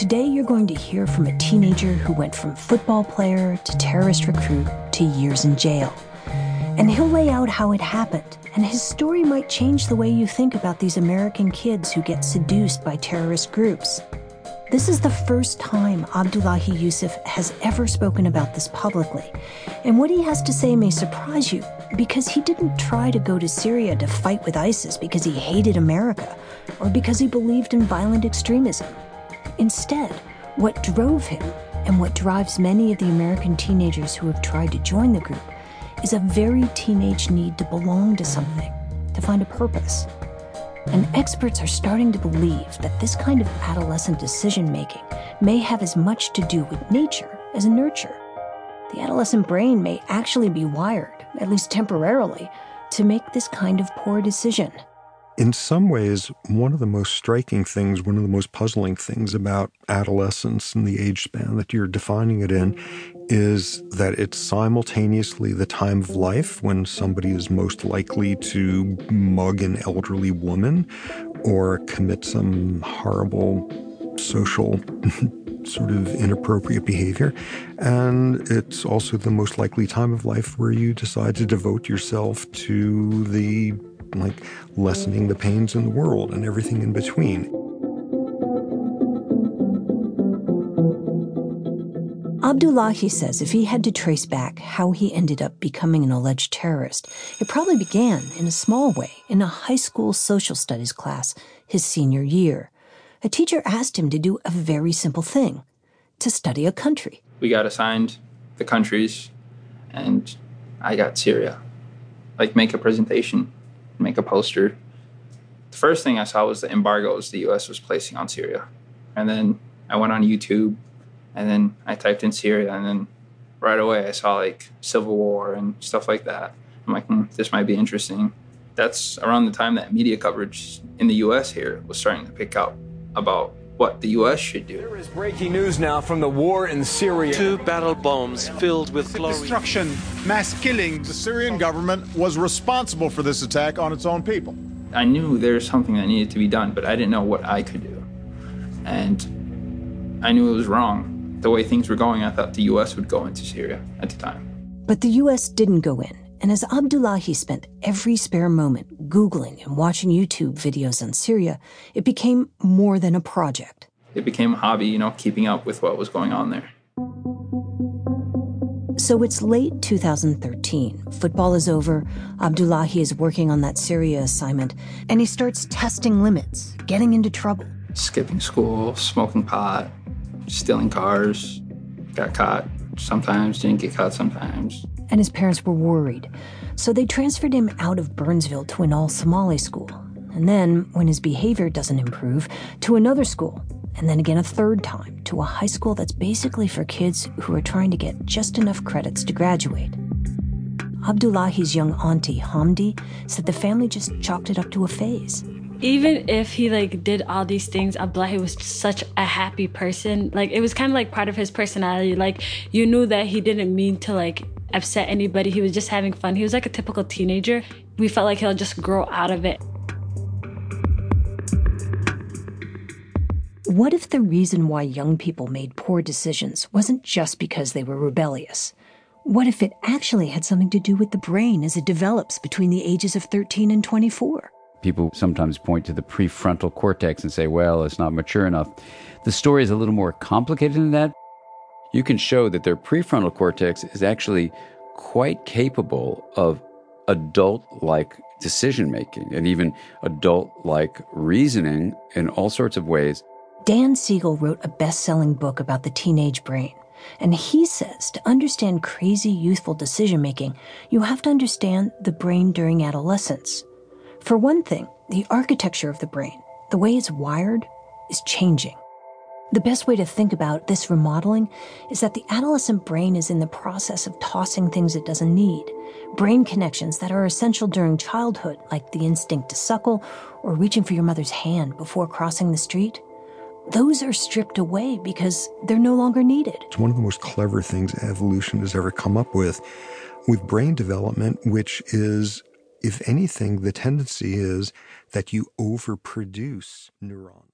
Today, you're going to hear from a teenager who went from football player to terrorist recruit to years in jail. And he'll lay out how it happened, and his story might change the way you think about these American kids who get seduced by terrorist groups. This is the first time Abdullahi Yusuf has ever spoken about this publicly. And what he has to say may surprise you because he didn't try to go to Syria to fight with ISIS because he hated America or because he believed in violent extremism. Instead, what drove him and what drives many of the American teenagers who have tried to join the group is a very teenage need to belong to something, to find a purpose. And experts are starting to believe that this kind of adolescent decision making may have as much to do with nature as nurture. The adolescent brain may actually be wired, at least temporarily, to make this kind of poor decision. In some ways, one of the most striking things, one of the most puzzling things about adolescence and the age span that you're defining it in is that it's simultaneously the time of life when somebody is most likely to mug an elderly woman or commit some horrible social sort of inappropriate behavior. And it's also the most likely time of life where you decide to devote yourself to the like lessening the pains in the world and everything in between. Abdullahi says if he had to trace back how he ended up becoming an alleged terrorist, it probably began in a small way in a high school social studies class his senior year. A teacher asked him to do a very simple thing to study a country. We got assigned the countries, and I got Syria. Like, make a presentation make a poster. The first thing I saw was the embargoes the US was placing on Syria. And then I went on YouTube and then I typed in Syria and then right away I saw like civil war and stuff like that. I'm like, hmm, this might be interesting. That's around the time that media coverage in the US here was starting to pick up about what the U.S. should do. There is breaking news now from the war in Syria. Two barrel bombs filled with chlorine. Destruction, mass killing. The Syrian government was responsible for this attack on its own people. I knew there was something that needed to be done, but I didn't know what I could do. And I knew it was wrong. The way things were going, I thought the U.S. would go into Syria at the time. But the U.S. didn't go in. And as Abdullahi spent every spare moment Googling and watching YouTube videos on Syria, it became more than a project. It became a hobby, you know, keeping up with what was going on there. So it's late 2013. Football is over. Abdullahi is working on that Syria assignment, and he starts testing limits, getting into trouble. Skipping school, smoking pot, stealing cars. Got caught sometimes, didn't get caught sometimes and his parents were worried. So they transferred him out of Burnsville to an all Somali school. And then, when his behavior doesn't improve, to another school. And then again a third time to a high school that's basically for kids who are trying to get just enough credits to graduate. Abdullahi's young auntie, Hamdi, said the family just chalked it up to a phase even if he like did all these things abdullahi was such a happy person like it was kind of like part of his personality like you knew that he didn't mean to like upset anybody. He was just having fun. He was like a typical teenager. We felt like he'll just grow out of it. What if the reason why young people made poor decisions wasn't just because they were rebellious? What if it actually had something to do with the brain as it develops between the ages of 13 and 24? People sometimes point to the prefrontal cortex and say, well, it's not mature enough. The story is a little more complicated than that you can show that their prefrontal cortex is actually quite capable of adult like decision making and even adult like reasoning in all sorts of ways. Dan Siegel wrote a best selling book about the teenage brain. And he says to understand crazy youthful decision making, you have to understand the brain during adolescence. For one thing, the architecture of the brain, the way it's wired, is changing. The best way to think about this remodeling is that the adolescent brain is in the process of tossing things it doesn't need. Brain connections that are essential during childhood, like the instinct to suckle or reaching for your mother's hand before crossing the street, those are stripped away because they're no longer needed. It's one of the most clever things evolution has ever come up with, with brain development, which is, if anything, the tendency is that you overproduce neurons.